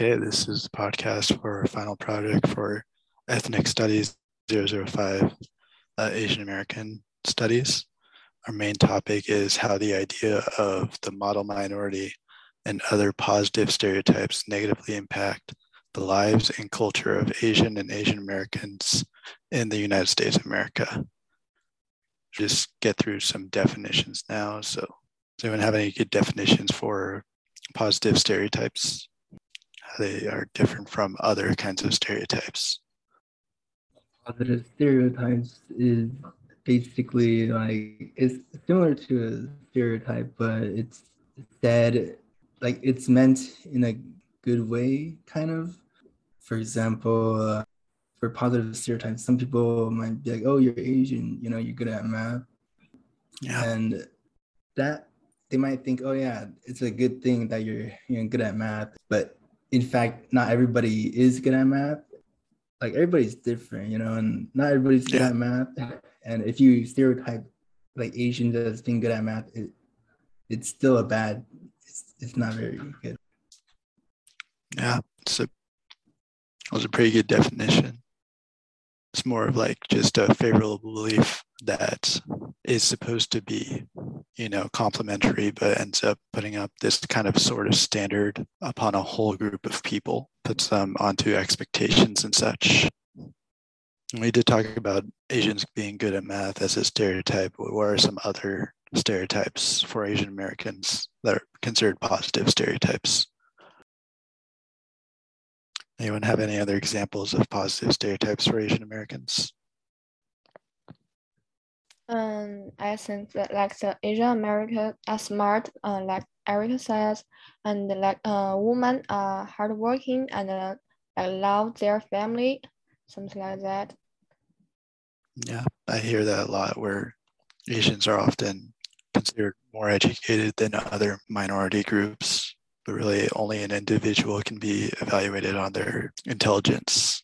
Okay, this is the podcast for our final project for Ethnic Studies 005, uh, Asian American Studies. Our main topic is how the idea of the model minority and other positive stereotypes negatively impact the lives and culture of Asian and Asian Americans in the United States of America. Just get through some definitions now. So, does anyone have any good definitions for positive stereotypes? They are different from other kinds of stereotypes? Positive stereotypes is basically like it's similar to a stereotype, but it's said like it's meant in a good way, kind of. For example, uh, for positive stereotypes, some people might be like, "Oh, you're Asian, you know, you're good at math," Yeah. and that they might think, "Oh, yeah, it's a good thing that you're you're good at math," but in fact, not everybody is good at math. Like everybody's different, you know, and not everybody's good Yeah. at math. And if you stereotype like Asians as being good at math, it, it's still a bad. It's, it's not very good. Yeah, it's a it was a pretty good definition. It's more of like just a favorable belief that is supposed to be, you know, complementary, but ends up putting up this kind of sort of standard upon a whole group of people, puts them onto expectations and such. We did talk about Asians being good at math as a stereotype. What are some other stereotypes for Asian Americans that are considered positive stereotypes? Anyone have any other examples of positive stereotypes for Asian Americans? Um, I think that like the Asian American are smart, uh, like Erica says, and like uh, women are hardworking and uh, love their family, something like that. Yeah, I hear that a lot where Asians are often considered more educated than other minority groups, but really only an individual can be evaluated on their intelligence.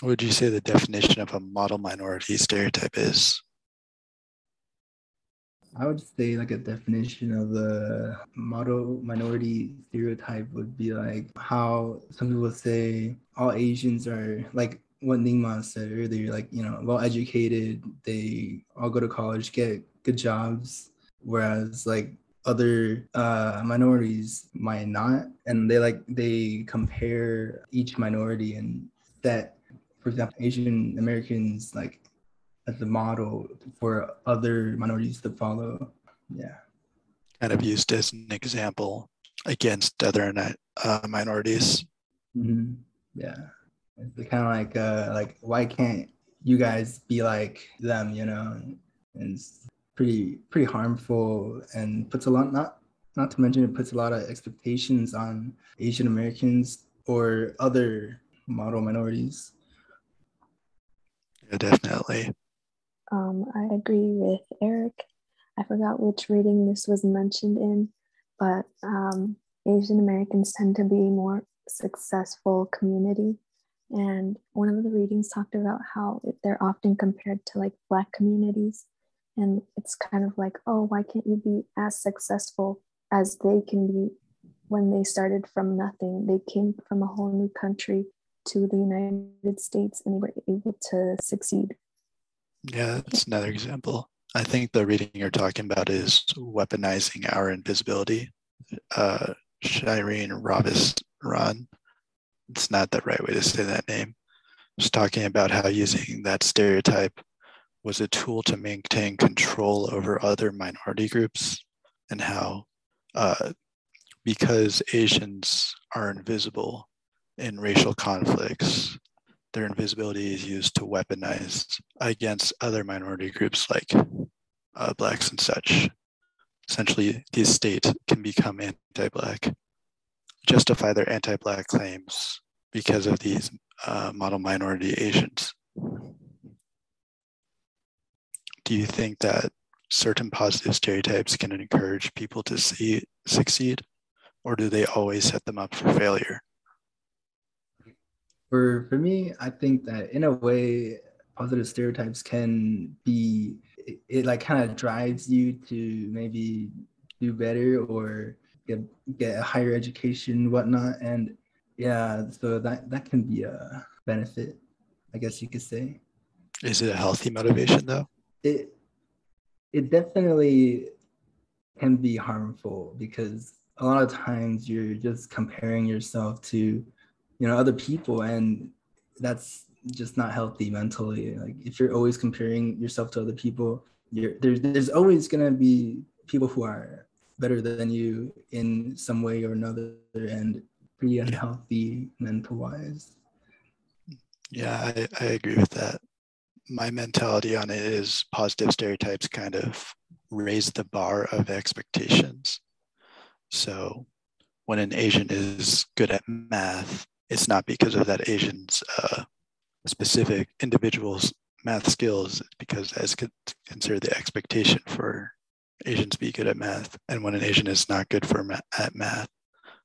What would you say the definition of a model minority stereotype is? I would say like a definition of the model minority stereotype would be like how some people say all Asians are like what Ningma said earlier, like you know, well educated, they all go to college, get good jobs, whereas like other uh, minorities might not, and they like they compare each minority and that, for example, Asian Americans like as a model for other minorities to follow. Yeah. Kind of used as an example against other uh, minorities. Mm-hmm. Yeah. It's kind of like uh like why can't you guys be like them, you know? And it's pretty pretty harmful and puts a lot not not to mention it puts a lot of expectations on Asian Americans or other model minorities. Yeah, definitely. Um, I agree with Eric. I forgot which reading this was mentioned in, but um, Asian Americans tend to be more successful community. And one of the readings talked about how they're often compared to like Black communities. And it's kind of like, oh, why can't you be as successful as they can be when they started from nothing? They came from a whole new country to the United States and they were able to succeed. Yeah, that's another example. I think the reading you're talking about is weaponizing our invisibility. Uh, Shireen Ravis Ran. It's not the right way to say that name. Just talking about how using that stereotype was a tool to maintain control over other minority groups and how uh, because Asians are invisible in racial conflicts, their invisibility is used to weaponize against other minority groups like uh, blacks and such. Essentially, the state can become anti-black, justify their anti-black claims because of these uh, model minority Asians. Do you think that certain positive stereotypes can encourage people to see, succeed, or do they always set them up for failure? For for me, I think that in a way, positive stereotypes can be it, it like kind of drives you to maybe do better or get get a higher education, whatnot, and yeah, so that that can be a benefit, I guess you could say. Is it a healthy motivation though? It it definitely can be harmful because a lot of times you're just comparing yourself to you know other people and that's just not healthy mentally. Like if you're always comparing yourself to other people you're there's there's always going to be people who are better than you in some way or another and pretty unhealthy mental wise yeah I, I agree with that. My mentality on it is positive stereotypes kind of raise the bar of expectations. So when an asian is good at math it's not because of that asian's uh, specific individual's math skills because as considered the expectation for Asians to be good at math. And when an Asian is not good for ma- at math,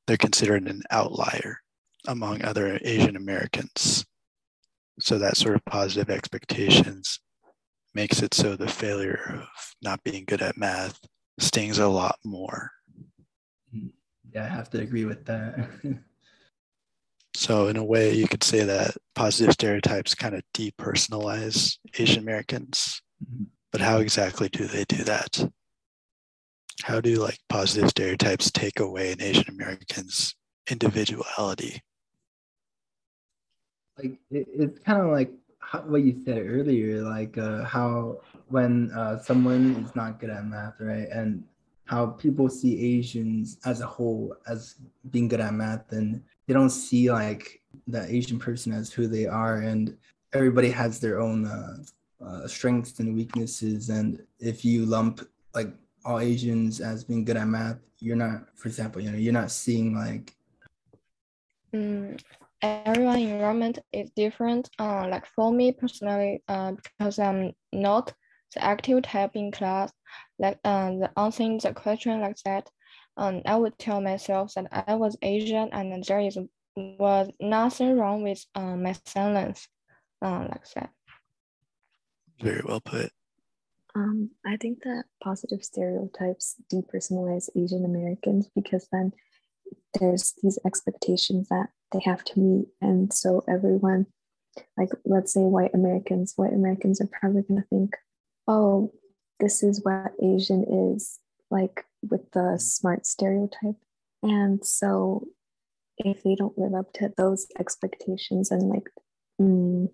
they're considered an outlier among other Asian Americans. So that sort of positive expectations makes it so the failure of not being good at math stings a lot more. Yeah, I have to agree with that. So, in a way, you could say that positive stereotypes kind of depersonalize Asian Americans. Mm-hmm. But how exactly do they do that? How do like positive stereotypes take away an Asian American's individuality? Like it, it's kind of like how, what you said earlier, like uh, how when uh, someone is not good at math, right, and how people see Asians as a whole as being good at math and they don't see like the Asian person as who they are, and everybody has their own uh, uh, strengths and weaknesses. And if you lump like all Asians as being good at math, you're not, for example, you know, you're not seeing like. Mm, everyone environment is different. Uh, like for me personally, uh, because I'm not the active type in class, like uh, the answering the question like that, um, I would tell myself that I was Asian and there is was nothing wrong with uh, my silence, uh, like that. Very well put. Um, I think that positive stereotypes depersonalize Asian Americans because then there's these expectations that they have to meet. And so everyone, like let's say white Americans, white Americans are probably going to think, oh, this is what Asian is like with the smart stereotype. And so if they don't live up to those expectations and like, mm,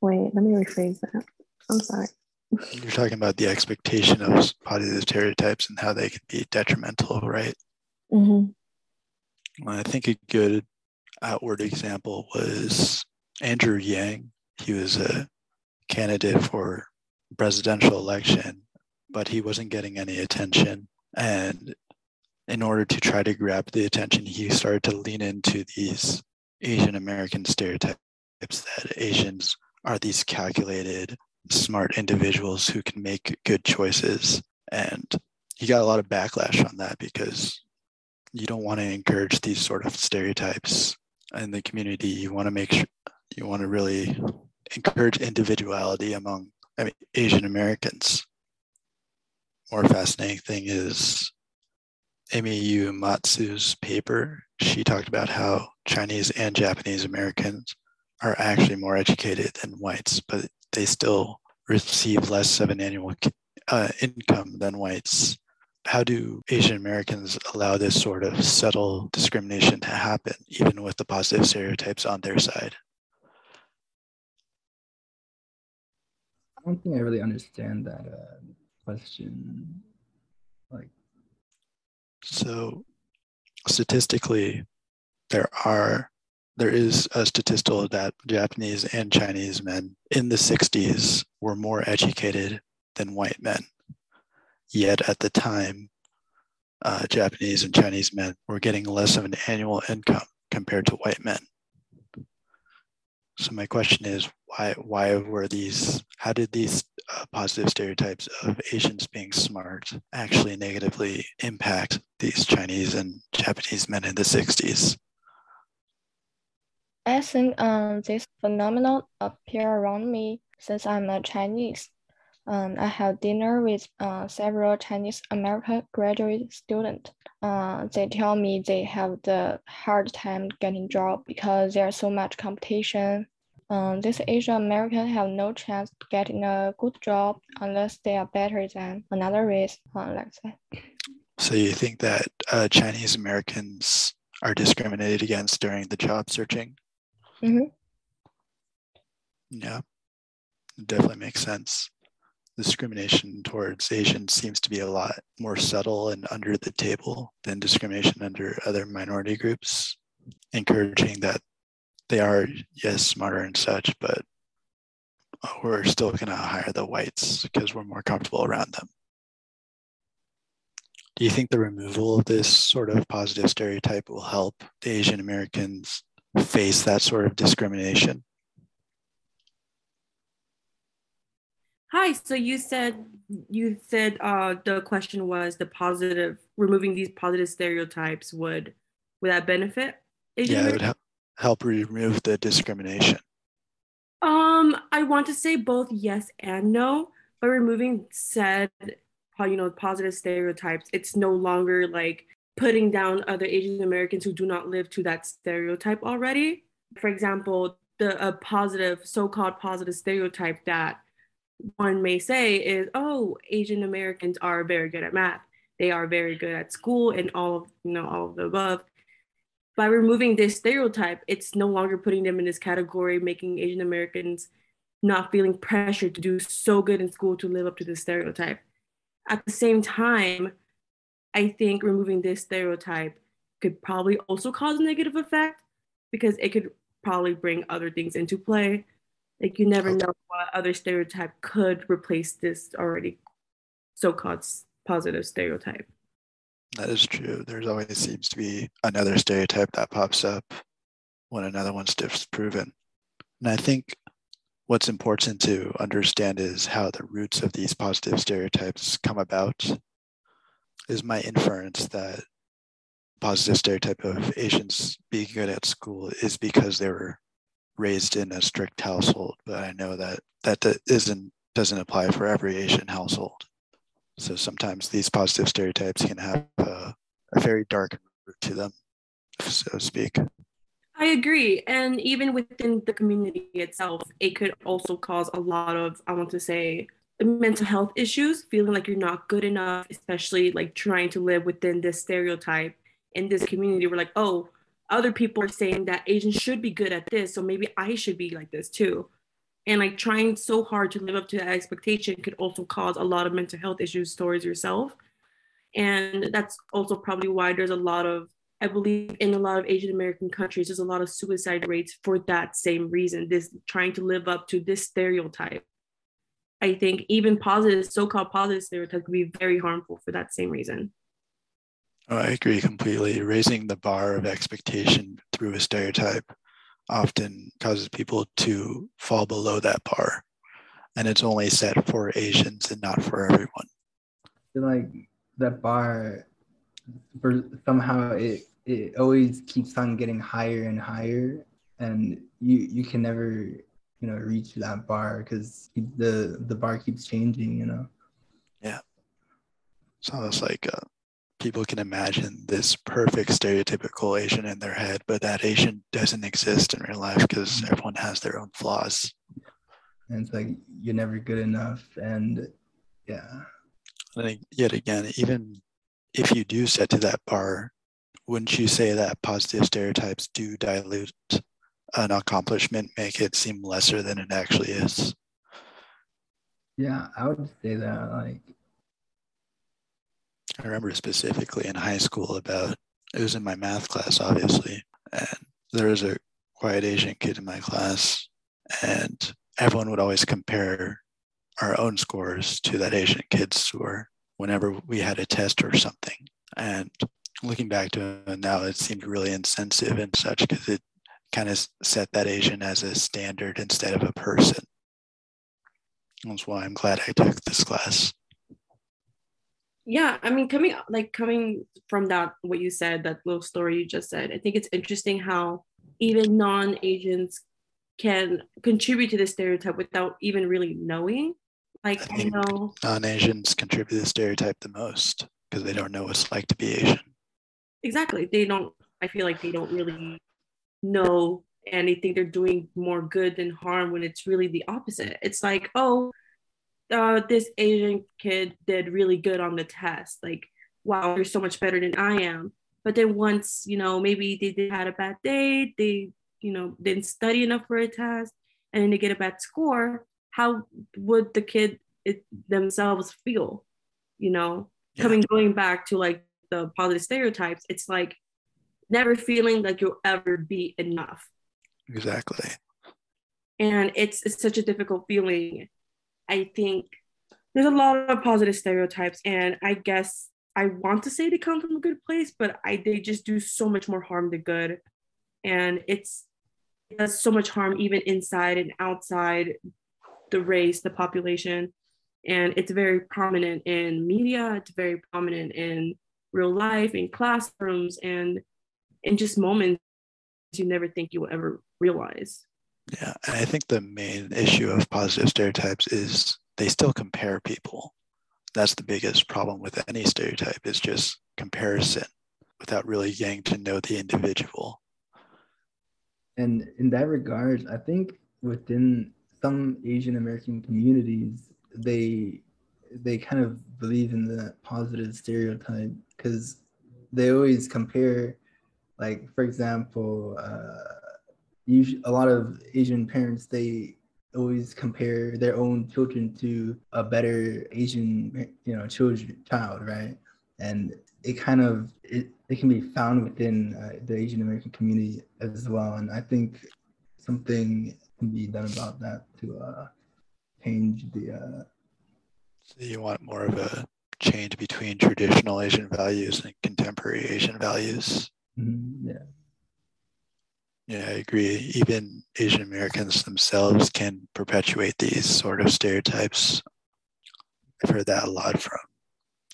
wait, let me rephrase that. I'm sorry. You're talking about the expectation of positive stereotypes and how they can be detrimental, right? Mm-hmm. Well, I think a good outward example was Andrew Yang. He was a candidate for presidential election but he wasn't getting any attention. And in order to try to grab the attention, he started to lean into these Asian American stereotypes that Asians are these calculated, smart individuals who can make good choices. And he got a lot of backlash on that because you don't want to encourage these sort of stereotypes in the community. You want to make sure you want to really encourage individuality among I mean, Asian Americans more fascinating thing is Amy Matsu's paper. She talked about how Chinese and Japanese Americans are actually more educated than whites, but they still receive less of an annual uh, income than whites. How do Asian Americans allow this sort of subtle discrimination to happen, even with the positive stereotypes on their side? I don't think I really understand that. Uh question like so statistically there are there is a statistical that Japanese and Chinese men in the 60s were more educated than white men. Yet at the time, uh, Japanese and Chinese men were getting less of an annual income compared to white men. So my question is, why why were these? How did these uh, positive stereotypes of Asians being smart actually negatively impact these Chinese and Japanese men in the '60s? I think um, this phenomenon appear around me since I'm a Chinese. Um, I had dinner with uh, several Chinese American graduate students. Uh, they tell me they have the hard time getting job because there's so much competition. Um, these Asian Americans have no chance getting a good job unless they are better than another race, uh, like that. So you think that uh, Chinese Americans are discriminated against during the job searching? Mm-hmm. Yeah, it definitely makes sense. Discrimination towards Asians seems to be a lot more subtle and under the table than discrimination under other minority groups, encouraging that they are, yes, smarter and such, but we're still going to hire the whites because we're more comfortable around them. Do you think the removal of this sort of positive stereotype will help the Asian Americans face that sort of discrimination? Hi, so you said you said uh, the question was the positive removing these positive stereotypes would would that benefit Asian yeah, it would help help remove the discrimination. Um, I want to say both yes and no. By removing said you know positive stereotypes it's no longer like putting down other asian americans who do not live to that stereotype already for example the a positive so-called positive stereotype that one may say is oh asian americans are very good at math. They are very good at school and all of you know all of the above. By removing this stereotype it's no longer putting them in this category making asian americans not feeling pressure to do so good in school to live up to the stereotype. At the same time, I think removing this stereotype could probably also cause a negative effect because it could probably bring other things into play. Like you never know what other stereotype could replace this already so-called positive stereotype. That is true. There's always seems to be another stereotype that pops up when another one's disproven. And I think what's important to understand is how the roots of these positive stereotypes come about. Is my inference that positive stereotype of Asians being good at school is because they were raised in a strict household, but I know that that isn't doesn't apply for every Asian household. So sometimes these positive stereotypes can have a, a very dark root to them, so to speak. I agree. And even within the community itself, it could also cause a lot of, I want to say, mental health issues, feeling like you're not good enough, especially like trying to live within this stereotype in this community. We're like, oh, other people are saying that Asians should be good at this, so maybe I should be like this too. And like trying so hard to live up to that expectation could also cause a lot of mental health issues towards yourself. And that's also probably why there's a lot of I believe in a lot of Asian American countries, there's a lot of suicide rates for that same reason. This trying to live up to this stereotype. I think even positive, so-called positive stereotypes can be very harmful for that same reason. Oh, I agree completely. Raising the bar of expectation through a stereotype often causes people to fall below that bar. And it's only set for Asians and not for everyone. I feel like that bar for somehow it it always keeps on getting higher and higher and you you can never you know reach that bar because the the bar keeps changing you know yeah it's almost like uh, people can imagine this perfect stereotypical asian in their head but that asian doesn't exist in real life because mm-hmm. everyone has their own flaws and it's like you're never good enough and yeah I think yet again even if you do set to that bar wouldn't you say that positive stereotypes do dilute an accomplishment, make it seem lesser than it actually is? Yeah, I would say that. Like, I remember specifically in high school about it was in my math class, obviously, and there was a quiet Asian kid in my class, and everyone would always compare our own scores to that Asian kid's score whenever we had a test or something. And looking back to it now, it seemed really insensitive and such because it kind of set that Asian as a standard instead of a person. That's why I'm glad I took this class. Yeah, I mean, coming like coming from that, what you said, that little story you just said, I think it's interesting how even non-Asians can contribute to the stereotype without even really knowing. Like I I, think- know Non-Asians contribute to the stereotype the most because they don't know what it's like to be Asian. exactly they don't. I feel like they don't really know and they think they're doing more good than harm when it's really the opposite. It's like, oh, uh, this Asian kid did really good on the test. Like, wow, you're so much better than I am. But then once, you know, maybe they, they had a bad day, they, you know, didn't study enough for a test, and then they get a bad score. How would the kid it, themselves feel? You know, Yeah. coming going back to like the positive stereotypes, it's like never feeling like you'll ever be enough Exactly. and it's, it's such a difficult feeling i think there's a lot of positive stereotypes and i guess i want to say they come from a good place but i they just do so much more harm than good. And it's it does so much harm even inside and outside the race the population. And it's very prominent in media it's very prominent in real life in classrooms and in just moments you never think you will ever realize Yeah, and I think the main issue of positive stereotypes is they still compare people. That's the biggest problem with any stereotype is just comparison without really getting to know the individual. And in that regard, I think within some Asian American communities, they they kind of believe in the positive stereotype because they always compare, like for example, uh, usually a lot of Asian parents they always compare their own children to a better Asian you know children child, right? And it kind of it, it can be found within uh, the Asian American community as well. And I think something can be done about that to uh, change the. Uh, So you want more of a change between traditional Asian values and contemporary Asian values. mhm, yeah. Yeah, I agree. Even Asian Americans themselves can perpetuate these sort of stereotypes. I've heard that a lot from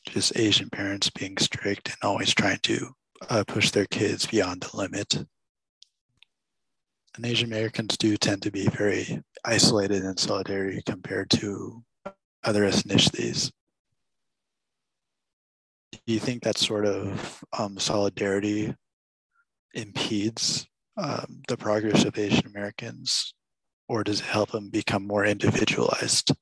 just Asian parents being strict and always trying to uh, push their kids beyond the limit. And Asian Americans do tend to be very isolated and solidarity compared to other ethnicities. Do you think that sort of um, solidarity impedes um, the progress of Asian Americans, or does it help them become more individualized? I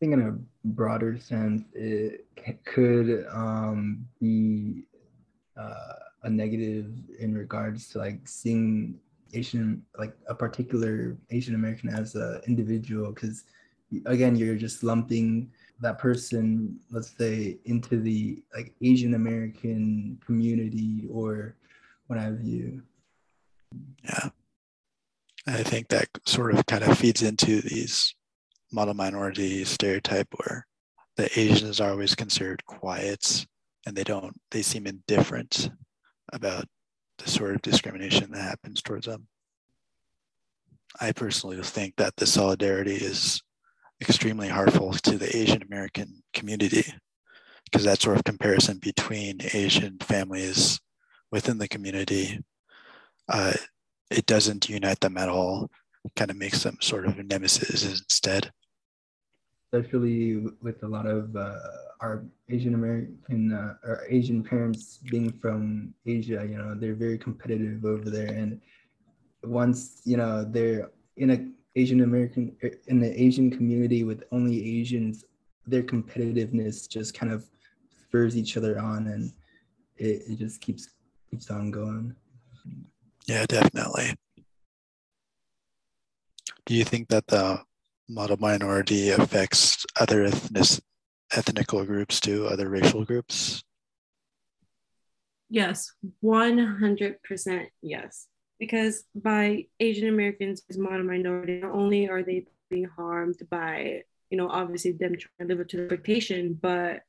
think in a broader sense, it could um, be uh, a negative in regards to like seeing Asian, like a particular Asian American as an individual, because again, you're just lumping that person, let's say, into the like Asian American community or what have you. Yeah. I think that sort of kind of feeds into these model minority stereotype where the Asians are always considered quiet and they don't, they seem indifferent about the sort of discrimination that happens towards them. I personally think that the solidarity is extremely harmful to the Asian American community because that sort of comparison between Asian families within the community, uh, it doesn't unite them at all. Kind of makes them sort of nemesis instead. especially with a lot of uh, our Asian American uh, or Asian parents being from Asia, you know, they're very competitive over there. And once, you know, they're in a Asian American er, in the Asian community with only Asians, their competitiveness just kind of spurs each other on and it, it just keeps keeps on going. Yeah, definitely. Do you think that the model minority affects other ethnic ethnical groups too, other racial groups? Yes, 100% yes. Because by Asian Americans as model minority, not only are they being harmed by, you know, obviously them trying to live up to the expectation, but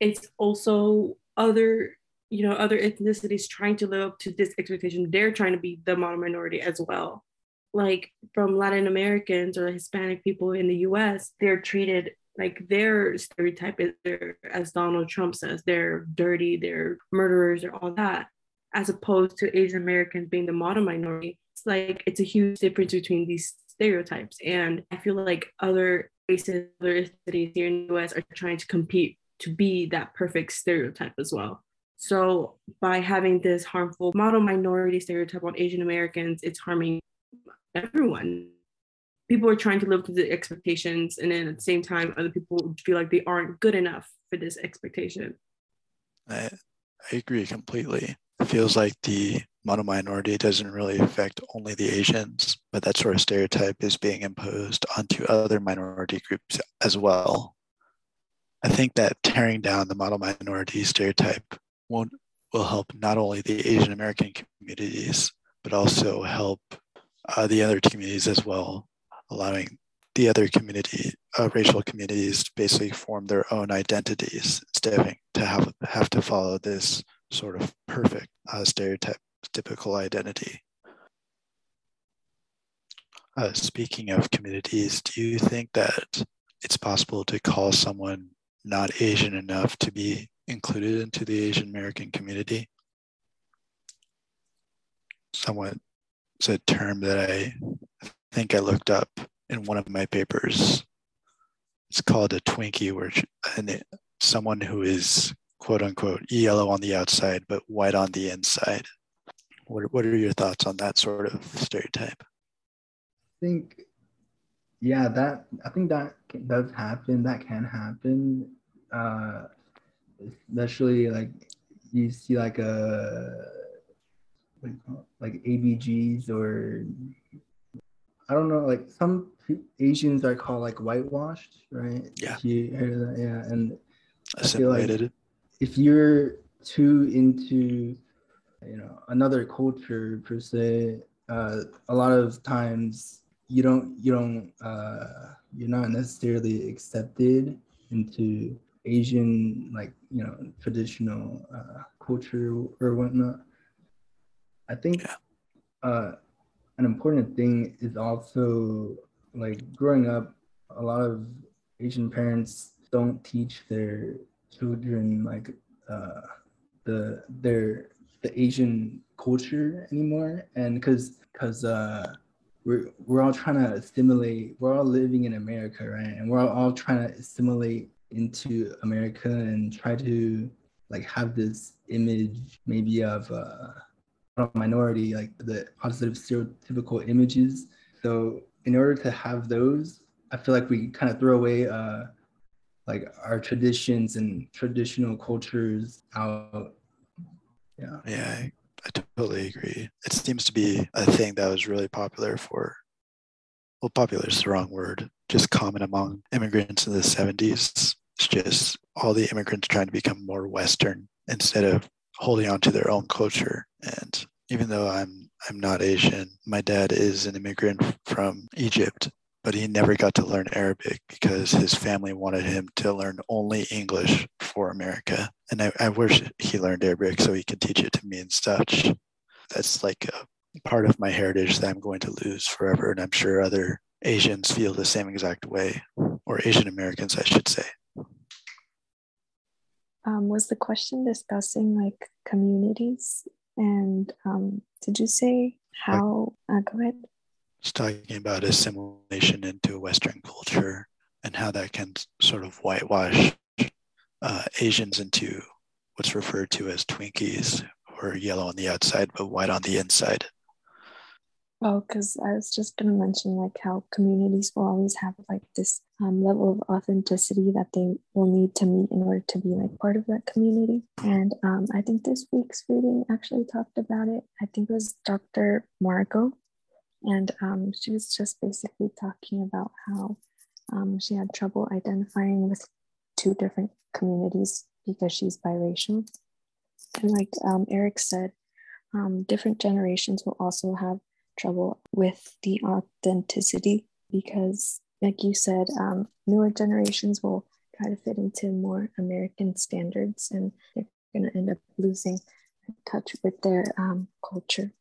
it's also other, you know, other ethnicities trying to live up to this expectation. They're trying to be the model minority as well. Like from Latin Americans or Hispanic people in the US, they're treated like their stereotype is they're, as Donald Trump says, they're dirty, they're murderers, or all that, as opposed to Asian Americans being the model minority. It's like it's a huge difference between these stereotypes. And I feel like other races, other cities here in the US are trying to compete to be that perfect stereotype as well. So by having this harmful model minority stereotype on Asian Americans, it's harming everyone. People are trying to live to the expectations, and then at the same time, other people feel like they aren't good enough for this expectation. I, I agree completely. It feels like the model minority doesn't really affect only the Asians, but that sort of stereotype is being imposed onto other minority groups as well. I think that tearing down the model minority stereotype won't will help not only the Asian American communities, but also help uh, the other communities as well, allowing the other community, uh, racial communities, to basically form their own identities instead of to have have to follow this sort of perfect uh, stereotype, typical identity. Uh, speaking of communities, do you think that it's possible to call someone not Asian enough to be included into the Asian American community. Somewhat, it's a term that I think I looked up in one of my papers. It's called a Twinkie, where and someone who is quote unquote yellow on the outside but white on the inside. What what are your thoughts on that sort of stereotype? I think, yeah, that I think that does happen. That can happen. Uh, especially like you see like a uh, like ABGs or I don't know, like some Asians are called like whitewashed, right? Yeah. You hear that? Yeah. And assimilated. Like if you're too into, you know, another culture per se, uh, a lot of times you don't, you don't, uh, you're not necessarily accepted into Asian like you know traditional uh, culture or whatnot. I think uh, an important thing is also like growing up. A lot of Asian parents don't teach their children like uh, the their the Asian culture anymore, and because because uh, we're we're all trying to assimilate. We're all living in America, right? And we're all, all trying to assimilate into America and try to like have this image maybe of uh, a minority, like the positive stereotypical images. So in order to have those, I feel like we kind of throw away uh, like our traditions and traditional cultures out. Yeah. Yeah, I, I totally agree. It seems to be a thing that was really popular for well, popular is the wrong word, just common among immigrants in the 70s. It's just all the immigrants trying to become more Western instead of holding on to their own culture. And even though I'm I'm not Asian, my dad is an immigrant from Egypt, but he never got to learn Arabic because his family wanted him to learn only English for America. And I, I wish he learned Arabic so he could teach it to me in such. That's like a part of my heritage that I'm going to lose forever. And I'm sure other Asians feel the same exact way, or Asian Americans, I should say. Um, was the question discussing like communities? And um, did you say how? Uh, go ahead. It's talking about assimilation into Western culture and how that can sort of whitewash uh, Asians into what's referred to as Twinkies, or yellow on the outside but white on the inside. Oh, because I was just going to mention like how communities will always have like this um, level of authenticity that they will need to meet in order to be like part of that community. And um, I think this week's reading actually talked about it. I think it was Dr. Margot, and um, she was just basically talking about how um, she had trouble identifying with two different communities because she's biracial. And like um, Eric said, um, different generations will also have trouble with the authenticity because, like you said, um, newer generations will try to fit into more American standards and they're going to end up losing touch with their um, culture.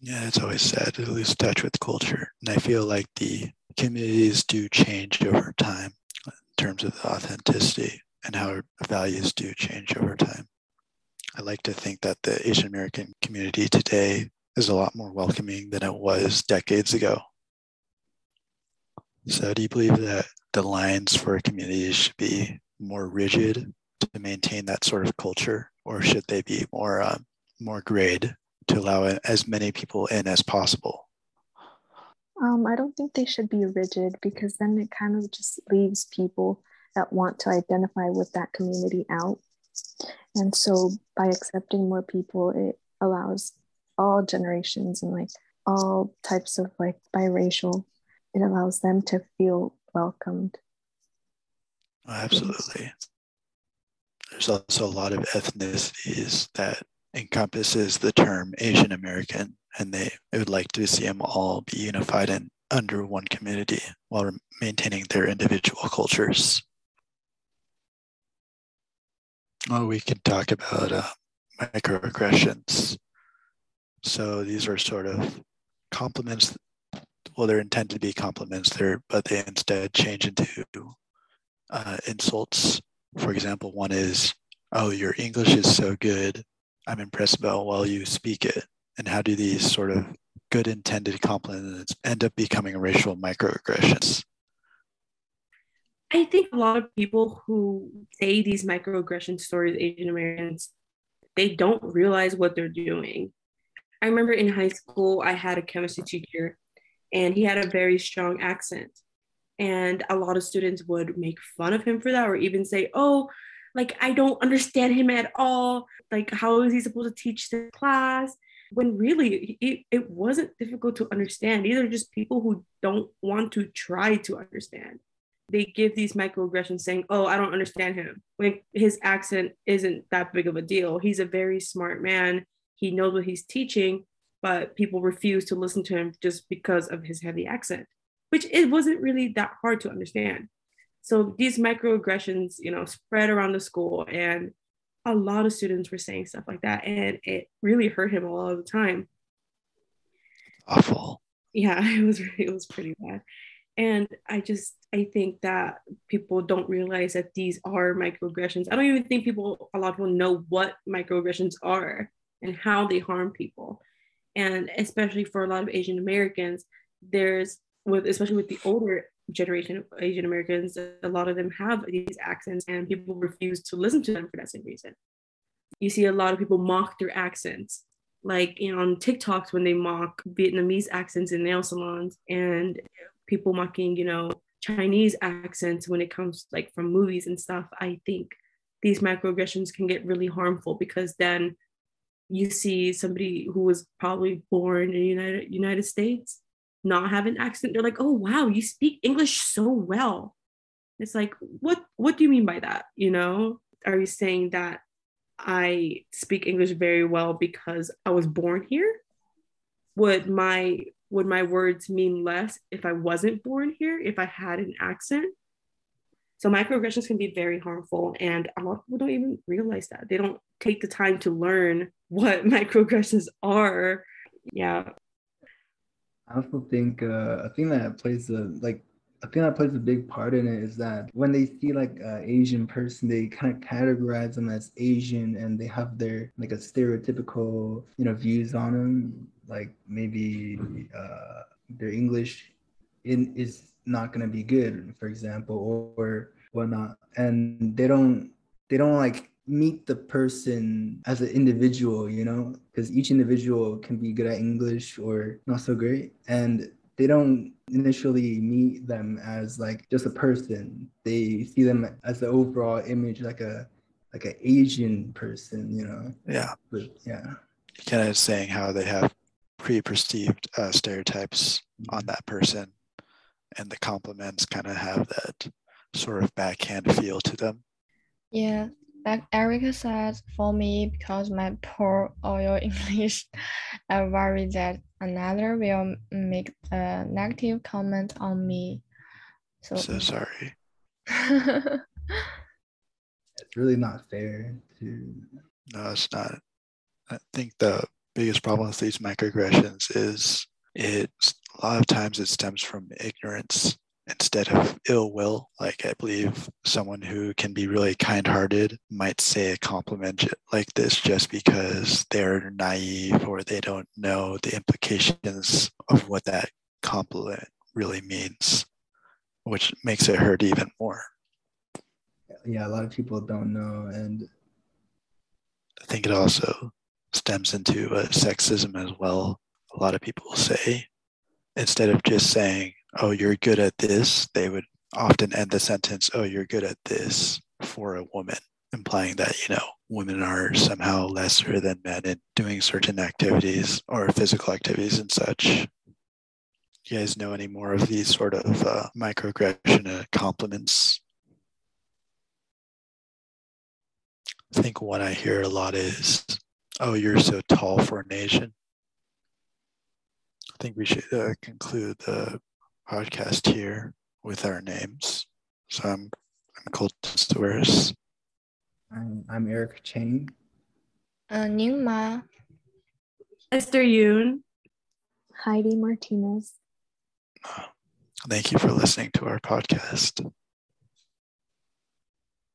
Yeah, it's always sad to lose touch with culture. And I feel like the communities do change over time in terms of the authenticity and how values do change over time. I like to think that the Asian American community today is a lot more welcoming than it was decades ago. So, do you believe that the lines for communities should be more rigid to maintain that sort of culture, or should they be more um, more grade to allow as many people in as possible? Um, I don't think they should be rigid because then it kind of just leaves people that want to identify with that community out. And so by accepting more people, it allows all generations and like all types of like biracial, it allows them to feel welcomed. Absolutely. There's also a lot of ethnicities that encompasses the term Asian American, and they would like to see them all be unified and under one community while maintaining their individual cultures. Well, we can talk about uh, microaggressions. So these are sort of compliments. Well, they're intended to be compliments there, but they instead change into uh, insults. For example, one is, "Oh, your English is so good. I'm impressed about while you speak it." And how do these sort of good intended compliments end up becoming racial microaggressions? I think a lot of people who say these microaggression stories, Asian Americans, they don't realize what they're doing. I remember in high school, I had a chemistry teacher and he had a very strong accent. And a lot of students would make fun of him for that or even say, oh, like, I don't understand him at all. Like, how is he supposed to teach the class? When really, it, it wasn't difficult to understand. These are just people who don't want to try to understand they give these microaggressions saying, Oh, I don't understand him. When his accent isn't that big of a deal. He's a very smart man. He knows what he's teaching, but people refuse to listen to him just because of his heavy accent, which it wasn't really that hard to understand. So these microaggressions, you know, spread around the school and a lot of students were saying stuff like that. And it really hurt him a lot of the time. Awful. Yeah, it was it was pretty bad. And I just I think that people don't realize that these are microaggressions. I don't even think people a lot of people know what microaggressions are and how they harm people. And especially for a lot of Asian Americans, there's with especially with the older generation of Asian Americans, a lot of them have these accents and people refuse to listen to them for that same reason. You see a lot of people mock their accents like you know on TikToks when they mock Vietnamese accents in nail salons and people mocking, you know, Chinese accents when it comes like from movies and stuff, I think these microaggressions can get really harmful because then you see somebody who was probably born in the United United States not have an accent. They're like, oh wow, you speak English so well. It's like, what what do you mean by that? You know, are you saying that I speak English very well because I was born here? Would my would my words mean less if I wasn't born here, if I had an accent? So microaggressions can be very harmful, and a lot of people don't even realize that. They don't take the time to learn what microaggressions are. Yeah. I also think uh, a thing that plays a like a thing that plays a big part in it is that when they see like an Asian person, they kind of categorize them as Asian, and they have their like a stereotypical you know views on them like maybe uh, their English in is not gonna be good, for example, or, or whatnot, and they don't they don't like meet the person as an individual, you know, because each individual can be good at English or not so great, and they don't initially meet them as like just a person. They see them as the overall image, like a like an Asian person, you know. Yeah. But yeah. Kind of saying how they have pre-perceived uh, stereotypes on that person and the compliments kind of have that sort of backhand feel to them. Yeah like erica said for me because my poor oil english i worry that another will make a negative comment on me. So so sorry. It's really not fair to no it's not. I think the biggest problem with these microaggressions is it a lot of times it stems from ignorance instead of ill will. Like I believe someone who can be really kind-hearted might say a compliment like this just because they're naive or they don't know the implications of what that compliment really means. which makes it hurt even more. Yeah, a lot of people don't know, and I think it also stems into uh, sexism as well. A lot of people say, instead of just saying, oh, you're good at this, they would often end the sentence, oh, you're good at this for a woman, implying that, you know, women are somehow lesser than men in doing certain activities or physical activities and such. You guys know any more of these sort of uh, microaggression uh, compliments? I think one I hear a lot is, oh, you're so tall for an Asian. I think we should uh, conclude the podcast here with our names. So I'm I'm Colton Stewart. I'm, I'm Eric Chang. Uh, Ning Ma. Ester Yoon. Heidy Martinez. Thank you for listening to our podcast.